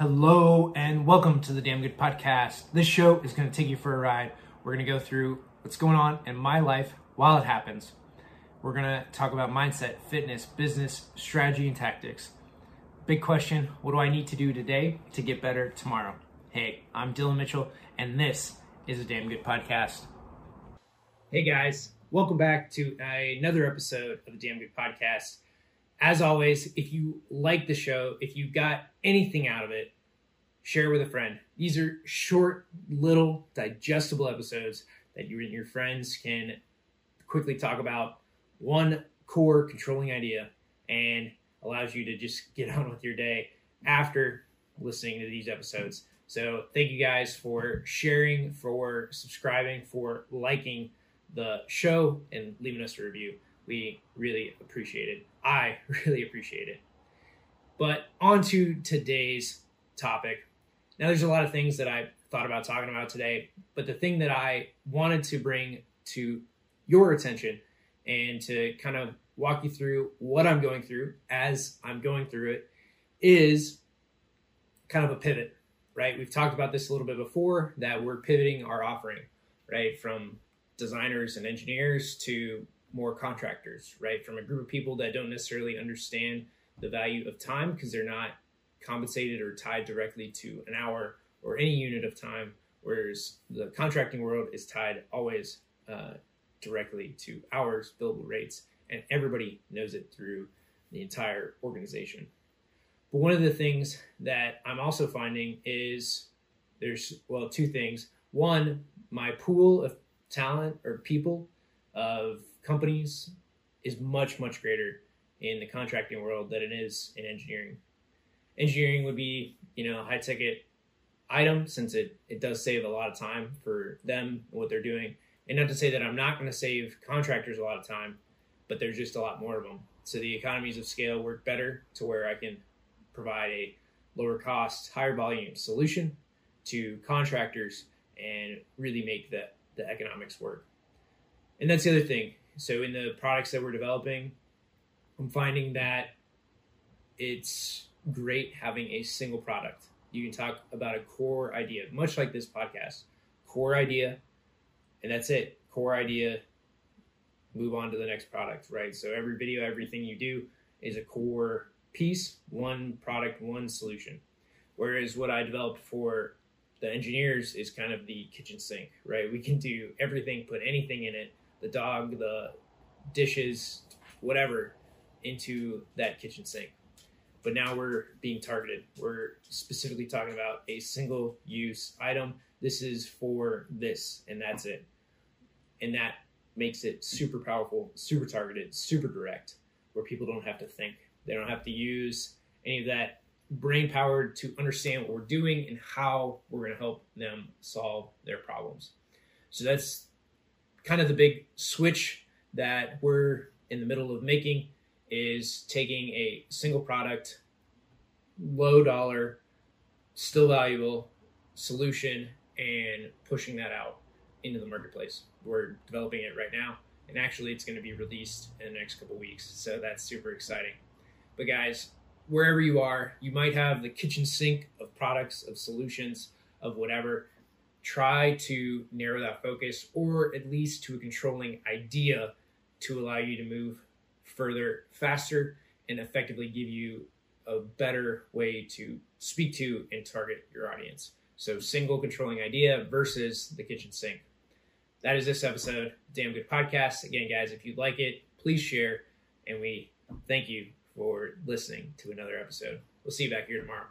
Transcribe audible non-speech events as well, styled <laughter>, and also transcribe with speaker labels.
Speaker 1: Hello and welcome to the Damn Good Podcast. This show is going to take you for a ride. We're going to go through what's going on in my life while it happens. We're going to talk about mindset, fitness, business, strategy, and tactics. Big question what do I need to do today to get better tomorrow? Hey, I'm Dylan Mitchell, and this is a Damn Good Podcast. Hey guys, welcome back to another episode of the Damn Good Podcast as always, if you like the show, if you got anything out of it, share with a friend. These are short, little, digestible episodes that you and your friends can quickly talk about one core controlling idea and allows you to just get on with your day after listening to these episodes. So, thank you guys for sharing, for subscribing, for liking the show, and leaving us a review. We really appreciate it. I <laughs> really appreciate it. But on to today's topic. Now, there's a lot of things that I thought about talking about today, but the thing that I wanted to bring to your attention and to kind of walk you through what I'm going through as I'm going through it is kind of a pivot, right? We've talked about this a little bit before that we're pivoting our offering, right? From designers and engineers to more contractors, right? From a group of people that don't necessarily understand the value of time because they're not compensated or tied directly to an hour or any unit of time, whereas the contracting world is tied always uh, directly to hours, billable rates, and everybody knows it through the entire organization. But one of the things that I'm also finding is there's, well, two things. One, my pool of talent or people of companies is much much greater in the contracting world than it is in engineering. Engineering would be you know high ticket item since it it does save a lot of time for them what they're doing. And not to say that I'm not going to save contractors a lot of time, but there's just a lot more of them. So the economies of scale work better to where I can provide a lower cost, higher volume solution to contractors and really make the, the economics work. And that's the other thing. So in the products that we're developing, I'm finding that it's great having a single product. You can talk about a core idea, much like this podcast. Core idea, and that's it. Core idea, move on to the next product, right? So every video, everything you do is a core piece, one product, one solution. Whereas what I developed for the engineers is kind of the kitchen sink, right? We can do everything, put anything in it, the dog, the dishes, whatever, into that kitchen sink. But now we're being targeted. We're specifically talking about a single use item. This is for this, and that's it. And that makes it super powerful, super targeted, super direct, where people don't have to think. They don't have to use any of that brain power to understand what we're doing and how we're going to help them solve their problems. So that's kind of the big switch that we're in the middle of making is taking a single product, low dollar, still valuable solution and pushing that out into the marketplace. We're developing it right now, and actually, it's going to be released in the next couple weeks. So that's super exciting. But guys, wherever you are, you might have the kitchen sink of products, of solutions, of whatever try to narrow that focus or at least to a controlling idea to allow you to move further faster and effectively give you a better way to speak to and target your audience. So, single controlling idea versus the kitchen sink. That is this episode, Damn Good Podcast. Again, guys, if you like it, please share. And we thank you for listening to another episode. We'll see you back here tomorrow.